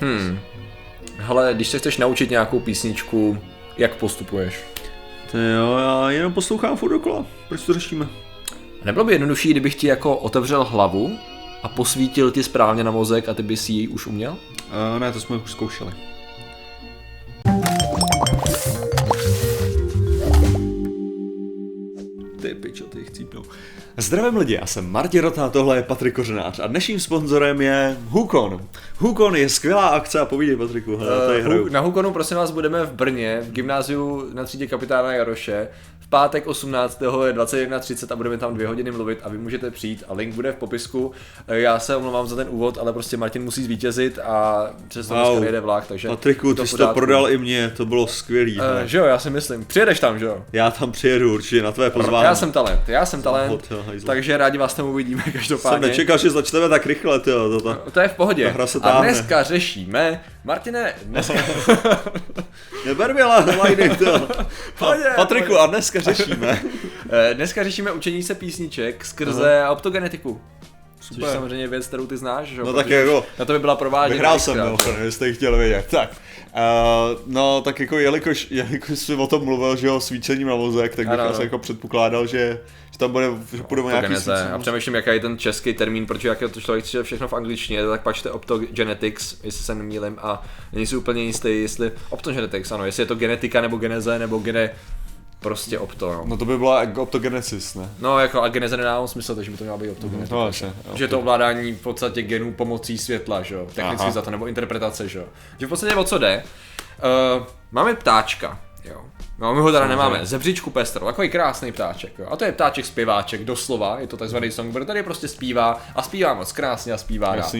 Hmm. Hele, když se chceš naučit nějakou písničku, jak postupuješ? To jo, já jenom poslouchám furt dokola. Proč to řešíme? Nebylo by jednodušší, kdybych ti jako otevřel hlavu a posvítil ti správně na mozek a ty bys ji už uměl? Uh, ne, to jsme už zkoušeli. Chcípnou. Zdravím lidi, já jsem Martin Rota, tohle je Patrik Kořenář a dnešním sponzorem je Hukon. Hukon je skvělá akce a povídej Patriku, hele, tady Uh, na Hukonu prosím vás budeme v Brně, v gymnáziu na třídě kapitána Jaroše. V pátek 18. je 21.30 a budeme tam dvě hodiny mluvit a vy můžete přijít a link bude v popisku. Eh, Já se omlouvám za ten úvod, ale prostě Martin musí zvítězit a přesto Wow. dneska nejde vlak, takže... Patriku, ty jsi to prodal i mě, to bylo skvělý. Uh, že jo, já si myslím. Přijedeš tam, že jo? Já tam přijedu určitě na tvé pozvání. Já jsem talent, já jsem talent, Hotel, hajzl. takže rádi vás tam uvidíme jsem každopádně. nečekal, že začneme tak rychle, tyjo, to, to. To je v pohodě. Ta hra se a táhne. dneska řešíme, Martine, dneska, Neber mě lajny, Patriku, a dneska řešíme. Dneska řešíme učení se písniček skrze optogenetiku. Což Super. je samozřejmě věc, kterou ty znáš, že? jo? No tak jako- Na to by byla prováděna. Vyhrál jsem, mimochodem, jo. jestli jste chtěli vědět. Tak, uh, no tak jako jelikož, jelikož jsi o tom mluvil, že jo, svícením na mozek, tak bych Ano, asi jako předpokládal, že, že tam bude, že budeme nějaký Optogeneze. svícení. A přemýšlím, jaký je ten český termín, protože jak je to člověk čte všechno v angličtině, tak pak čte optogenetics, jestli se nemýlim, a není si úplně jistý, jestli optogenetics, ano, jestli je to genetika nebo geneze, nebo gene, prostě opto, no. No to by byla optogenesis, ne? No, jako a geneze nedává smysl, takže by to měla být optogenetika. No, jasně, Že je to ovládání v podstatě genů pomocí světla, že jo? Technicky Aha. za to, nebo interpretace, že jo? Že v podstatě o co jde? Uh, máme ptáčka, jo. No, my ho teda Samozřejmě. nemáme, zebřičku pestrou, takový krásný ptáček, jo. A to je ptáček zpěváček, doslova, je to takzvaný songbird, který prostě zpívá a zpívá moc krásně a zpívá dál.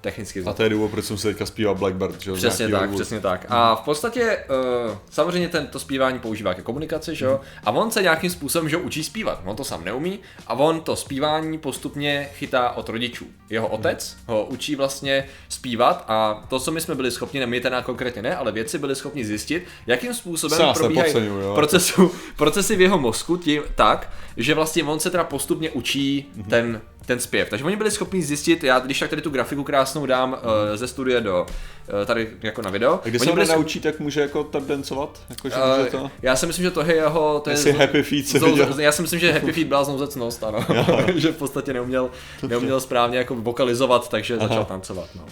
Technicky A to je důvod, proč jsem se teďka zpíval Blackbird, že Přesně tak, důvodu. přesně tak. A v podstatě uh, samozřejmě tento zpívání používá ke komunikaci, že jo? A on se nějakým způsobem, že jo, učí zpívat. On to sám neumí a on to zpívání postupně chytá od rodičů. Jeho otec ho učí vlastně zpívat a to, co my jsme byli schopni, ne my teda konkrétně ne, ale vědci byli schopni zjistit, jakým způsobem probíhají procesu, procesy v jeho mozku tím, tak, že vlastně on se teda postupně učí Mhm. ten, ten zpěv. Takže oni byli schopni zjistit, já když tak tady tu grafiku krásnou dám uh, ze studie do uh, tady jako na video. A když Oni se byli schop- nenaučí, tak může jako tak dancovat? Jako, že Eh, může to? Já si myslím, že to je jeho... To je Jestli z- Happy Feet viděl. Já si myslím, že Happy Feet byla znouzecnost, ano. že v podstatě neuměl, neuměl správně jako vokalizovat, takže začal tancovat. No.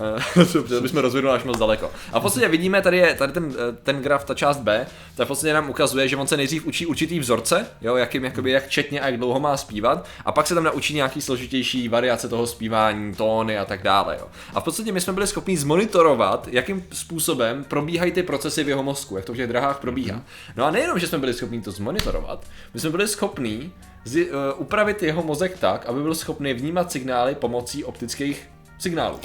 Eh, Dobře, bychom rozvinuli až moc daleko. A v podstatě vidíme, tady je tady ten, eh, ten graf, ta část B, ta v podstatě nám ukazuje, že on se nejdřív učí určitý vzorce, jo, jakým, jakoby, jak četně a jak dlouho má zpívat, a pak se tam naučí nějaký složitější variace toho zpívání, tóny a tak dále. Jo. A v podstatě my jsme byli schopni zmonitorovat, jakým způsobem probíhají ty procesy v jeho mozku, jak to v těch drahách probíhá. No a nejenom, že jsme byli schopni to zmonitorovat, my jsme byli schopni zi, uh, upravit jeho mozek tak, aby byl schopný vnímat signály pomocí optických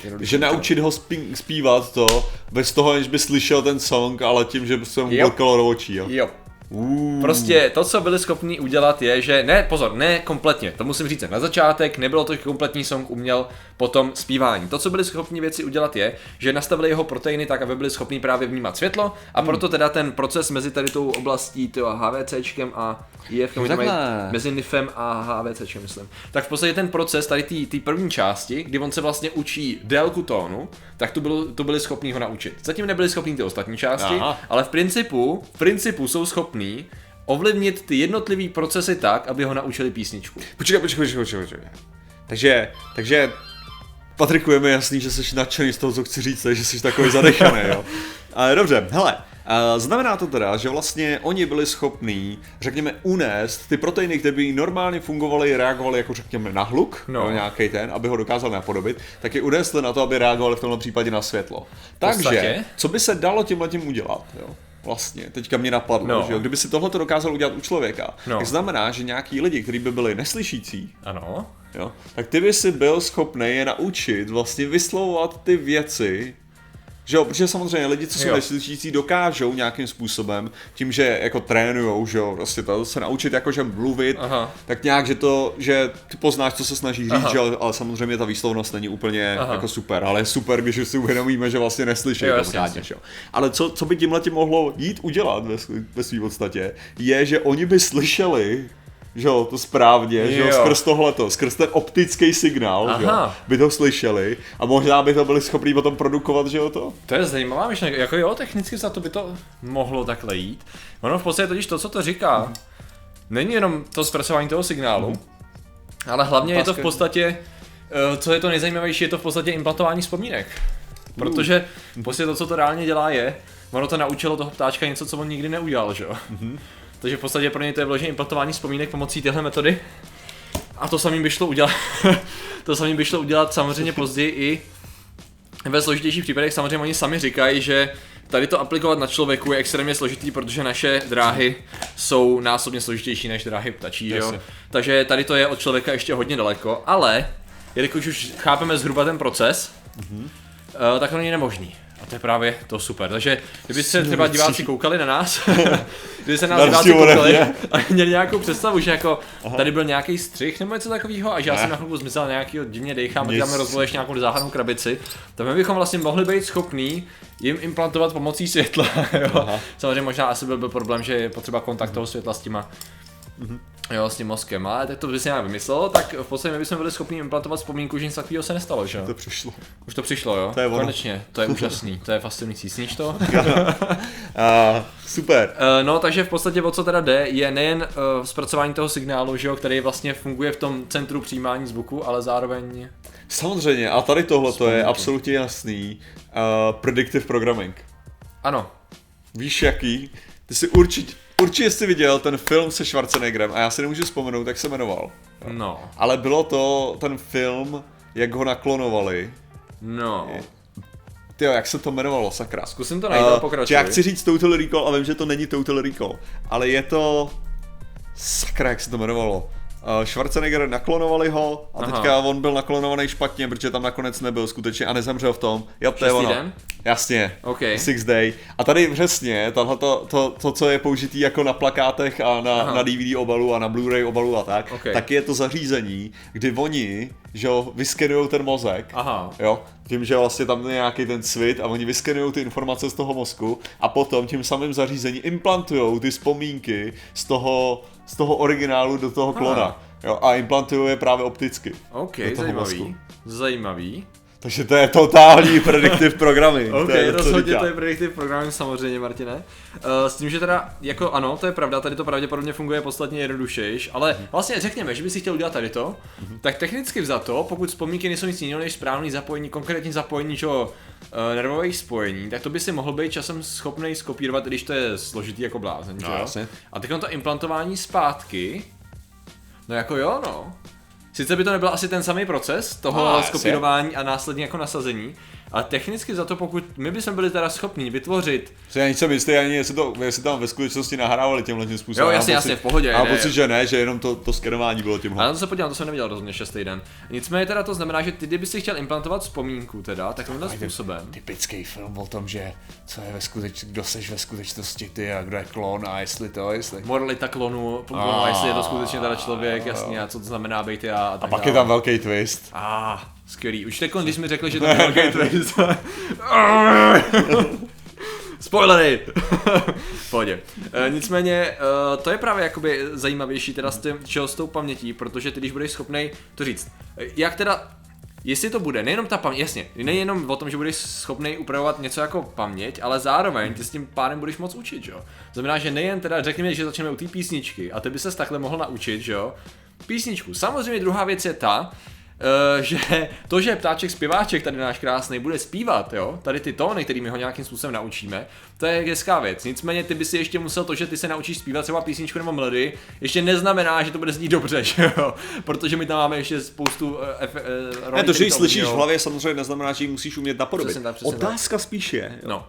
jednoduše Že naučit ho zpívat to, bez toho, než by slyšel ten song, ale tím, že by se mu blkalo do očí, jo? Jo. Uh, Prostě to, co byli schopni udělat, je, že ne, pozor, ne kompletně, to musím říct, na začátek nebylo to, že kompletní song uměl potom zpívání. To, co byli schopni věci udělat, je, že nastavili jeho proteiny tak, aby byli schopni právě vnímat světlo a proto teda ten proces mezi tady tou oblastí tyjo, HVCčkem a IF, takhle. mezi NIFem a HVCčkem, myslím. Tak v podstatě ten proces tady té první části, kdy on se vlastně učí délku tónu, tak to, bylo, to byli schopni ho naučit. Zatím nebyli schopni ty ostatní části, Aha. ale v principu, v principu jsou schopní ovlivnit ty jednotlivé procesy tak, aby ho naučili písničku. Počkej, počkej, počkej, počkej, počkej. Takže, takže Patriku, je mi jasný, že jsi nadšený z toho, co chci říct, že jsi takový zadechaný, jo. Ale dobře, hele, znamená to teda, že vlastně oni byli schopní, řekněme, unést ty proteiny, které by normálně fungovaly, reagovaly jako řekněme na hluk, No. nějaký ten, aby ho dokázal napodobit, tak je unesli na to, aby reagovali v tomhle případě na světlo. Takže, co by se dalo tímhle tím udělat, jo? Vlastně, teďka mě napadlo, No. že jo? kdyby si tohle to dokázal udělat u člověka, No. tak znamená, že nějaký lidi, kteří by byli neslyšící, Ano. Jo? Tak ty by si byl schopný je naučit vlastně vyslovovat ty věci, že jo, protože samozřejmě lidi, co jsou Jo. neslyšící, dokážou nějakým způsobem, tím, že jako trénujou, že jo, prostě to se naučit jakože mluvit, Aha. tak nějak, že to, že ty poznáš, co se snaží říct, Aha. že, ale, ale samozřejmě ta výslovnost není úplně Aha. jako super, ale je super, když si uvědomíme, že vlastně neslyší Jo, jasně, jasně. že jo. Ale co, co by tímhle tím mohlo jít udělat ve, ve svým podstatě, je, že oni by slyšeli že jo, to správně, že jo, Jo. skrz tohleto, skrz ten optický signál, že jo, Aha. by to slyšeli a možná by to byli schopni potom produkovat, že jo, to? To je zajímavá myšlenka, jako jo, technicky za to by to mohlo takhle jít. Ono v podstatě totiž to, co to říká, není jenom to zpracování toho signálu, ale hlavně je to v podstatě, eh, co je to nejzajímavější, je to v podstatě implantování vzpomínek. Protože v podstatě to, co to reálně dělá, je, ono to naučilo toho ptáčka něco, co on nikdy neudělal, že jo. Takže v podstatě pro něj to je vloženě implantování vzpomínek pomocí téhle metody. A to samým by šlo udělat, to samým by šlo udělat samozřejmě později i ve složitějších případech samozřejmě oni sami říkají, že tady to aplikovat na člověku je extrémně složitý, protože naše dráhy jsou násobně složitější než dráhy ptačí, jo? Takže tady to je od člověka ještě hodně daleko, ale jelikož už chápeme zhruba ten proces, Mhm. uh, tak to není nemožný. A to je právě to super. Takže kdyby se třeba diváci koukali na nás, kdyby se na nás diváci koukali a měli nějakou představu, že jako tady byl nějaký střih nebo něco takového a že já Ne. jsem na chvilku zmizel nějakého divně dejchám a Nic. děláme rozvoleš nějakou záhadnou krabici, tak my bychom vlastně mohli být schopní jim implantovat pomocí světla. Jo? Aha. Samozřejmě možná asi byl, byl problém, že je potřeba kontakt toho světla s těma Mhm. Jo, s tím mozkem, ale tak to by si nějak vymyslelo, tak v podstatě my bychom byli schopni implantovat vzpomínku, že nic takového se nestalo, že jo? To přišlo. Už to přišlo, jo? To je ono. Konečně, to je úžasný, to je fascinující, sníš to? A, super. Uh, no, takže v podstatě o co teda jde, je nejen uh, zpracování toho signálu, že jo, který vlastně funguje v tom centru přijímání zvuku, ale zároveň... Samozřejmě, a tady tohle je Vzpomínky. absolutně jasný. Uh, predictive programming. Ano, Víš jaký? Ty jsi určitě, určitě jsi viděl ten film se Schwarzeneggerem a já si nemůžu vzpomenout, jak se jmenoval. no, Ale bylo to ten film, jak ho naklonovali. no. Ty jak se to jmenovalo, sakra. Zkusím to najít, ale Eh, pokračuj. já chci říct Total Recall a vím, že to není Total Recall, ale je to... Sakra, jak se to jmenovalo. Uh, Schwarzenegger naklonovali ho a Aha. teďka on byl naklonovaný špatně, protože tam nakonec nebyl skutečně a nezemřel v tom. Jo, to je ono. den? Jasně. OK. Six Day. A tady přesně, tahle to, to, to, co je použitý jako na plakátech a na, Aha. na DVD obalu a na Blu-ray obalu a tak, OK. tak je to zařízení, kdy oni, že jo, vyskenujou ten mozek, Aha. Jo, tím, že vlastně tam je nějaký ten svit a oni vyskenují ty informace z toho mozku a potom tím samým zařízení implantují ty vzpomínky z toho, z toho originálu do toho klona. Aha. Jo, a implantují je právě opticky. OK, zajímavý. mozku. Zajímavý. Takže to je totální predictive programming. OK, to je to, rozhodně to je predictive programming samozřejmě, Martine. Uh, s tím, že teda, jako ano, to je pravda, tady to pravděpodobně funguje podstatně jednodušejš, ale vlastně řekněme, že by si chtěl udělat tady to, tak technicky vzato, pokud vzpomínky nejsou nic jiného než správný zapojení, konkrétní zapojení, čo uh, nervových spojení, tak to by si mohl být časem schopný skopírovat, i když to je složitý jako blázen, že No. A teď to implantování zpátky, no jako jo, no. Sice by to nebyl asi ten samý proces toho No, skopírování a následně jako nasazení, ale technicky za to, pokud my bychom byli teda schopni vytvořit, Že já nejsem jistý ani, jestli, to, jestli tam ve skutečnosti nahrávali tímhle tím způsobem. Jo, jasně, jasně, v pohodě, ne. pocit, že ne, že jenom to, to skenování bylo tímhle. ale to se podívám, to jsem neviděl rozhodně šestý den. Nicméně teda to znamená, že ty kdyby si chtěl implantovat vzpomínku teda, takovýmhle způsobem. Typický film o tom, že co je ve skuteč, kdo seš ve skutečnosti ty a kdo je klon a jestli to, jestli... Moralita klonu, klonu A- a jestli je to skutečně teda člověk, jasně, a co to znamená být já a A pak je tam velký twist. A skvělý. Už teď, když mi řekli, že to je velký twist. Spoilery! pohodě. E, nicméně, e, to je právě jakoby zajímavější teda s tím, čeho s tou pamětí, protože ty, když budeš schopnej to říct, e, jak teda Jestli to bude nejenom ta paměť, jasně, nejenom o tom, že budeš schopný upravovat něco jako paměť, ale zároveň ty s tím pádem budeš moc učit, že jo. Znamená, že nejen teda, řekněme, že začneme u té písničky a ty by se takhle mohl naučit, že jo. Písničku. Samozřejmě druhá věc je ta, že to, že ptáček zpěváček tady náš krásný bude zpívat, jo, tady ty tóny, kterými ho nějakým způsobem naučíme, to je hezká věc. Nicméně ty by si ještě musel to, že ty se naučíš zpívat třeba písničku nebo melodii, ještě neznamená, že to bude znít dobře, že jo, protože my tam máme ještě spoustu uh, ef, uh, rolí, Ne, to, že ji slyšíš v hlavě, samozřejmě neznamená, že ji musíš umět napodobit. Přesně tak, přesně Otázka spíš je, jo, No,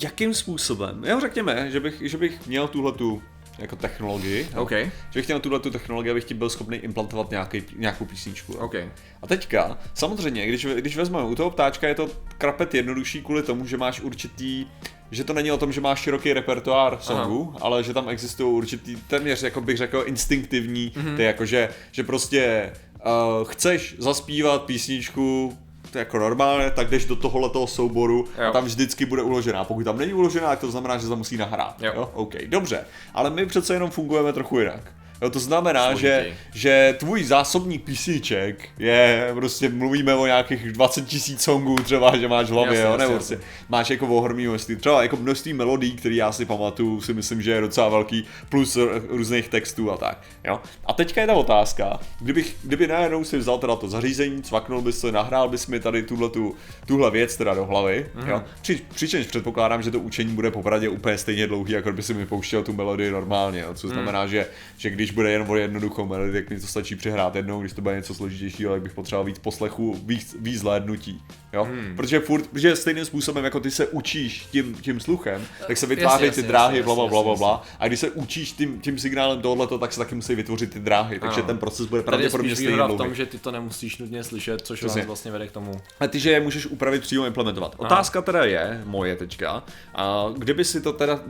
jakým způsobem, jo, řekněme, že bych, že bych měl tuhle tu jako technologii, jo, OK, že bych měl tuhle tu technologii, abych ti byl schopný implantovat nějaký, nějakou písničku. jo. OK. A teďka, samozřejmě, když, když vezmeme u toho ptáčka, je to krapet jednodušší kvůli tomu, že máš určitý, že to není o tom, že máš široký repertoár songů, ale že tam existují určitý, téměř, jako bych řekl, instinktivní, Mhm. mm-hmm. ty jako, že, že prostě uh, chceš zaspívat písničku, to je jako normálně, tak jdeš do tohohletoho souboru Jo. a tam vždycky bude uložená. Pokud tam není uložená, tak to znamená, že se musí nahrát. Jo. Jo? OK, dobře. Ale my přece jenom fungujeme trochu jinak. Jo, to znamená, že, že tvůj zásobník písniček je, prostě mluvíme o nějakých 20 tisíc songů třeba, že máš v hlavě, jasně, jo, nebo. Prostě máš jako ohromný množství, třeba jako množství melodí, který já si pamatuju, si myslím, že je docela velký, plus různých textů a tak, jo. A teďka je ta otázka, kdybych, kdyby najednou si vzal teda to zařízení, cvaknul bys se, nahrál bys mi tady tuhle, tu, tuhle věc teda do hlavy, mm. jo. Při, přičemž předpokládám, že to učení bude popravdě úplně stejně dlouhý, jako by si mi pouštěl tu melodii normálně, jo? co znamená, mm. že, že když bude jen o jednoduchou melodii, tak mi to stačí přehrát jednou, když to bude něco složitějšího, tak bych potřeboval víc poslechu, víc, víc zhlédnutí. Jo? Mm. Protože furt, protože stejným způsobem, jako ty se učíš tím, tím sluchem, tak se vytváří ty dráhy, bla, bla, bla, bla, bla, a když se učíš tím, tím signálem tohleto, tak se taky musí vytvořit ty dráhy, takže ano. ten proces bude pravděpodobně stejný v tom, že ty to nemusíš nutně slyšet, což vás vlastně vede k tomu. A ty, že je můžeš upravit přímo implementovat. Otázka teda je, moje teďka, a kdyby si to teda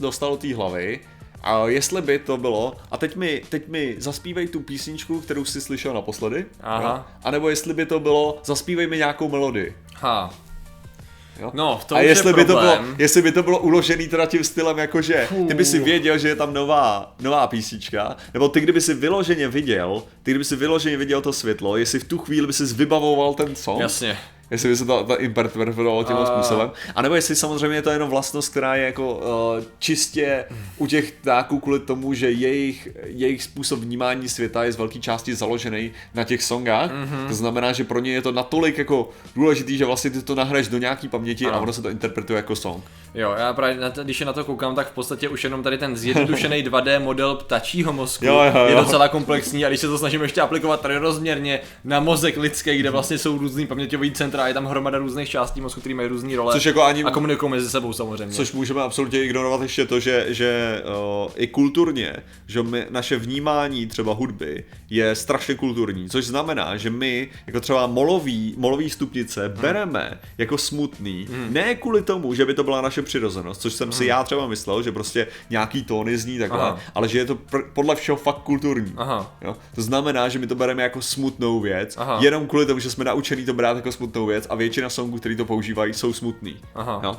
dostalo té hlavy, a jestli by to bylo, a teď mi, teď mi zaspívej tu písničku, kterou jsi slyšel naposledy, Aha. a nebo jestli by to bylo, zaspívej mi nějakou melodii. Ha. Jo? No, to a jestli by, to bylo, jestli by to bylo uložený teda tím stylem, jakože ty by si věděl, že je tam nová, nová písnička, nebo ty kdyby si vyloženě viděl, ty kdyby si vyloženě viděl to světlo, jestli v tu chvíli by si vybavoval ten song. Jasně jestli by se to, to interpretovalo tímhle uh. způsobem. A nebo jestli samozřejmě je to jenom vlastnost, která je jako uh, čistě u těch ptáků kvůli tomu, že jejich, jejich způsob vnímání světa je z velké části založený na těch songách. Mm-hmm. To znamená, že pro ně je to natolik jako důležitý, že vlastně ty to nahraješ do nějaký paměti ano. a ono se to interpretuje jako song. Jo, já právě, na to, když je na to koukám, tak v podstatě už jenom tady ten zjednodušený 2D model ptačího mozku jo, jo, jo. je docela komplexní a když se to snažíme ještě aplikovat tady rozměrně na mozek lidský, kde vlastně jsou různý paměťový centra a je tam hromada různých částí mozku, které mají různé role což jako ani, a komunikují mezi sebou samozřejmě. Což můžeme absolutně ignorovat ještě to, že, že uh, i kulturně, že my, naše vnímání třeba hudby je strašně kulturní, což znamená, že my jako třeba molový, molový stupnice hmm. bereme jako smutný, hmm. ne kvůli tomu, že by to byla naše přirozenost, což jsem si já třeba myslel, že prostě nějaký tóny zní takhle, Aha. ale že je to pr- podle všeho fakt kulturní. Aha. Jo? To znamená, že my to bereme jako smutnou věc, Aha. jenom kvůli tomu, že jsme naučení to brát jako smutnou věc a většina songů, který to používají, jsou smutný. Aha. Jo?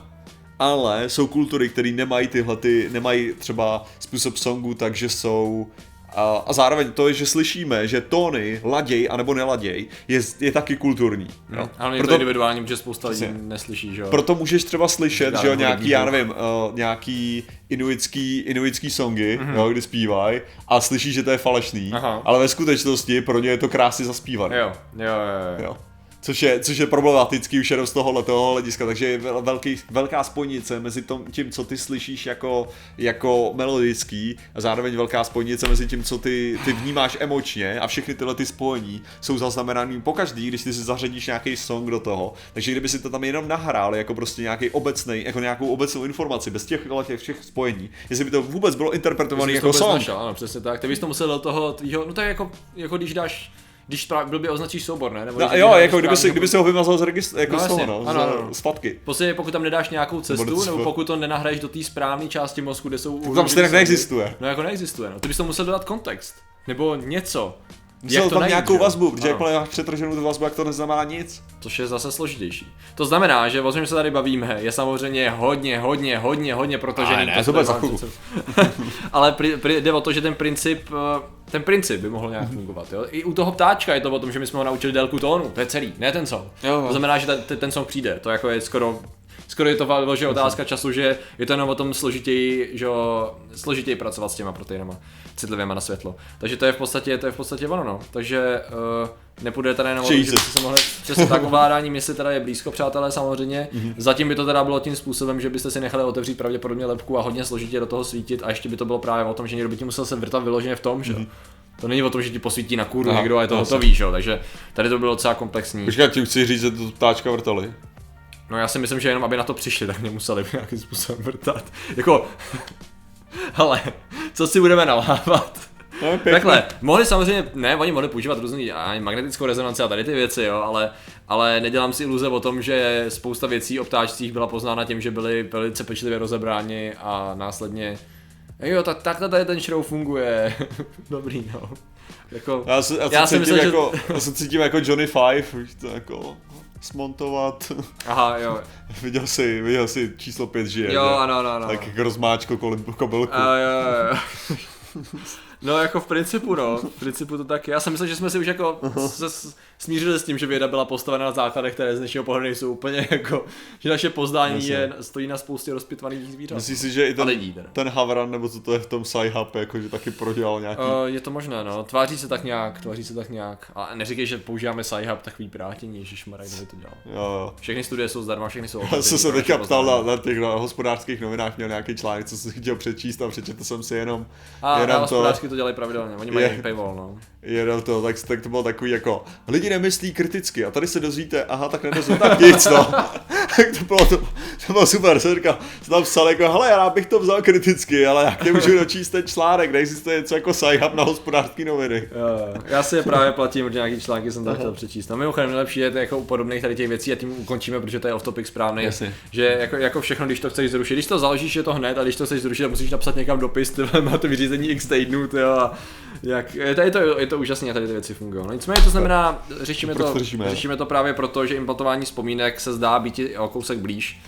Ale jsou kultury, které nemají tyhle, ty, nemají třeba způsob songu, takže jsou a, a zároveň to, že slyšíme, že tóny laděj anebo neladěj, je, je taky kulturní. Hmm. Jo? Ale Proto, to individuální, protože spousta lidí neslyší, že jo? Proto můžeš třeba slyšet, že jo, nějaký, já nevím, uh, nějaký inuitský, inuitský songy, mm-hmm. jo, kdy zpívají a slyšíš, že to je falešný, Aha. ale ve skutečnosti pro ně je to krásně zaspívané. Jo, jo, jo. jo. jo což je, což je problematický už jenom z tohohle toho hlediska, takže je velký, velká spojnice mezi tom, tím, co ty slyšíš jako, jako melodický a zároveň velká spojnice mezi tím, co ty, ty vnímáš emočně. A všechny tyhle ty spojení jsou zaznamenány po každý, když ty si zařadíš nějaký song do toho, takže kdyby si to tam jenom nahrál jako prostě nějaký obecný, jako nějakou obecnou informaci bez těch, těch všech spojení, jestli by to vůbec bylo interpretované jako song. Našel, ano, přesně tak, ty bys to musel do toho, tvýho, no tak jako, jako když dáš když právě blbě označíš soubor, ne? Nebo no, jo, jako kdyby si, kdyby si ho vymazal z, registr, jako no, toho, no, ano, ano. z fatky. Prostě pokud tam nedáš nějakou cestu, nebo, nebo pokud to nenahraješ do té správné části mozku, kde jsou... To tam stejně neexistuje. No jako neexistuje, no. Ty bys to musel dodat kontext. Nebo něco. Musel jak to tam najít, nějakou že? vazbu, protože jakmile máš přetrženou tu vazbu, jak to neznamená nic. Což je zase složitější. To znamená, že o čem se tady bavíme, je samozřejmě hodně, hodně, hodně, hodně protože ne, to bude za Ale pri, pri, jde o to, že ten princip, eh, ten princip by mohl nějak fungovat. Jo? I u toho ptáčka je to o tom, že my jsme ho naučili délku tónu, to je celý, ne ten song. Jo. To znamená, že ten, ten song přijde, to jako je skoro skoro je to že otázka času, že je to jenom o tom složitěji, že složitěji pracovat s těma proteinama citlivěma na světlo. Takže to je v podstatě, to je v podstatě ono, no. Takže uh, nepůjde tady jenom o že byste se mohli přesně tak ovládání mysli teda je blízko, přátelé, samozřejmě. Mm-hmm. Zatím by to teda bylo tím způsobem, že byste si nechali otevřít pravděpodobně lepku a hodně složitě do toho svítit a ještě by to bylo právě o tom, že někdo by ti musel se vrtat vyloženě v tom, že mm-hmm. To není o tom, že ti posvítí na kůru někdo a je to hotový, že jo? Takže tady to bylo docela komplexní. Počkej, ti chci říct, že to ptáčka vrtali. No já si myslím, že jenom aby na to přišli, tak mě museli nějakým způsobem vrtat. jako, ale co si budeme nalávat? No, Takhle, mohli samozřejmě, ne, oni mohli používat různý magnetickou rezonanci a tady ty věci, jo, ale, ale nedělám si iluze o tom, že spousta věcí o ptáčcích byla poznána tím, že byly velice pečlivě rozebráni a následně Jo, tak takhle tady ten show funguje. Dobrý, no. Jako, já, se, já, já si myslím, jako, že... já se cítím jako Johnny Five, víš to jako smontovat. Aha, jo. viděl jsi, viděl jsi číslo 5 žije. Jo, ano, ano, ano. Tak jako rozmáčko kolem kobylku. A jo, jo, jo. No jako v principu no, v principu to tak je. Já jsem myslel, že jsme si už jako se s- smířili s tím, že věda byla postavena na základech, které z dnešního pohledu nejsou úplně jako, že naše poznání je, stojí na spoustě rozpitvaných zvířat. Myslíš si, že i A ten, lidí ten Havran, nebo co to je v tom Sci-Hub, jako, že taky prodělal nějaký... Uh, je to možné, no. Tváří se tak nějak, tváří se tak nějak. A neříkej, že používáme Sci-Hub, takový pirátění, ježišmarja, kdo by to dělal. Jo, jo. Všechny studie jsou zdarma, všechny jsou Já jsem se teďka ptal na, na těch na hospodářských novinách, měl nějaký článek, co jsem si chtěl přečíst a přečetl jsem si jenom, A jenom na to, hospodářky to dělají pravidelně, oni mají Je. paywall, no. jenom to, tak, tak to bylo takový jako, lidi nemyslí kriticky a tady se dozvíte, aha, tak nedozví, tak nic, no. tak to bylo, to, to bylo super, jsem říkal, jsem tam psal jako, hele, já bych to vzal kriticky, ale jak nemůžu dočíst ten článek, neexistuje něco jako sci na hospodářské noviny. Jo, Já si je právě platím, protože nějaký články jsem tam chtěl přečíst. No mimochodem nejlepší je to jako u podobných tady těch věcí a tím ukončíme, protože to je off topic správný. Jasně. Že jako, jako, všechno, když to chceš zrušit, když to založíš, je to hned, a když to chceš zrušit, musíš napsat někam dopis, ty vole, má to vyřízení x týdnů, ty jo, a jak, je, to, je, to, je to úžasně, tady ty věci fungují. No nicméně to znamená, řešíme to, řešíme? to právě proto, že implantování vzpomínek se zdá být kousek blíž.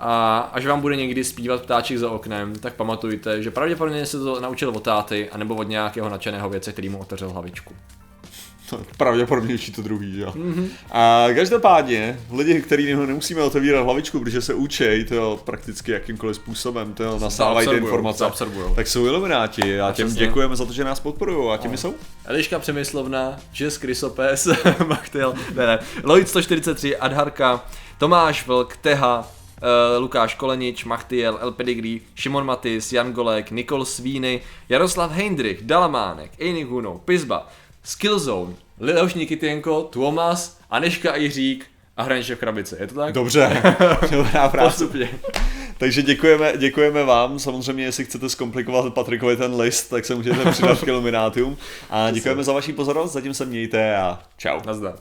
A až vám bude někdy zpívat ptáček za oknem, tak pamatujte, že pravděpodobně se to naučil od táty, anebo od nějakého nadšeného věce, který mu otevřel hlavičku. Pravděpodobnější to druhý, jo. Mm-hmm. A každopádně, lidi, kteří nemusíme otevírat hlavičku, protože se učej, to jo, prakticky jakýmkoliv způsobem, to jo, nasávají ty informace, tak jsou ilumináti a těm přesně. děkujeme za to, že nás podporují a těmi jsou? Eliška Přemyslovna, Jess Krysopes, Machtel, ne, ne, Lloyd 143, Adharka, Tomáš Vlk, Teha, Uh, Lukáš Kolenič, Machtiel, El Pedigree, Šimon Matis, Jan Golek, Nikol Svíny, Jaroslav Heindrich, Dalamánek, Einik Huno, Pizba, Skillzone, Leoš Nikitienko, Tuomas, Aneška Jiřík a Hraniče v krabici. Je to tak? Dobře, dobrá práce. Postupně. Takže děkujeme, děkujeme vám. Samozřejmě, jestli chcete zkomplikovat Patrikovi ten list, tak se můžete přidat k Iluminátium. A děkujeme za vaši pozornost, zatím se mějte a čau. Nazdar.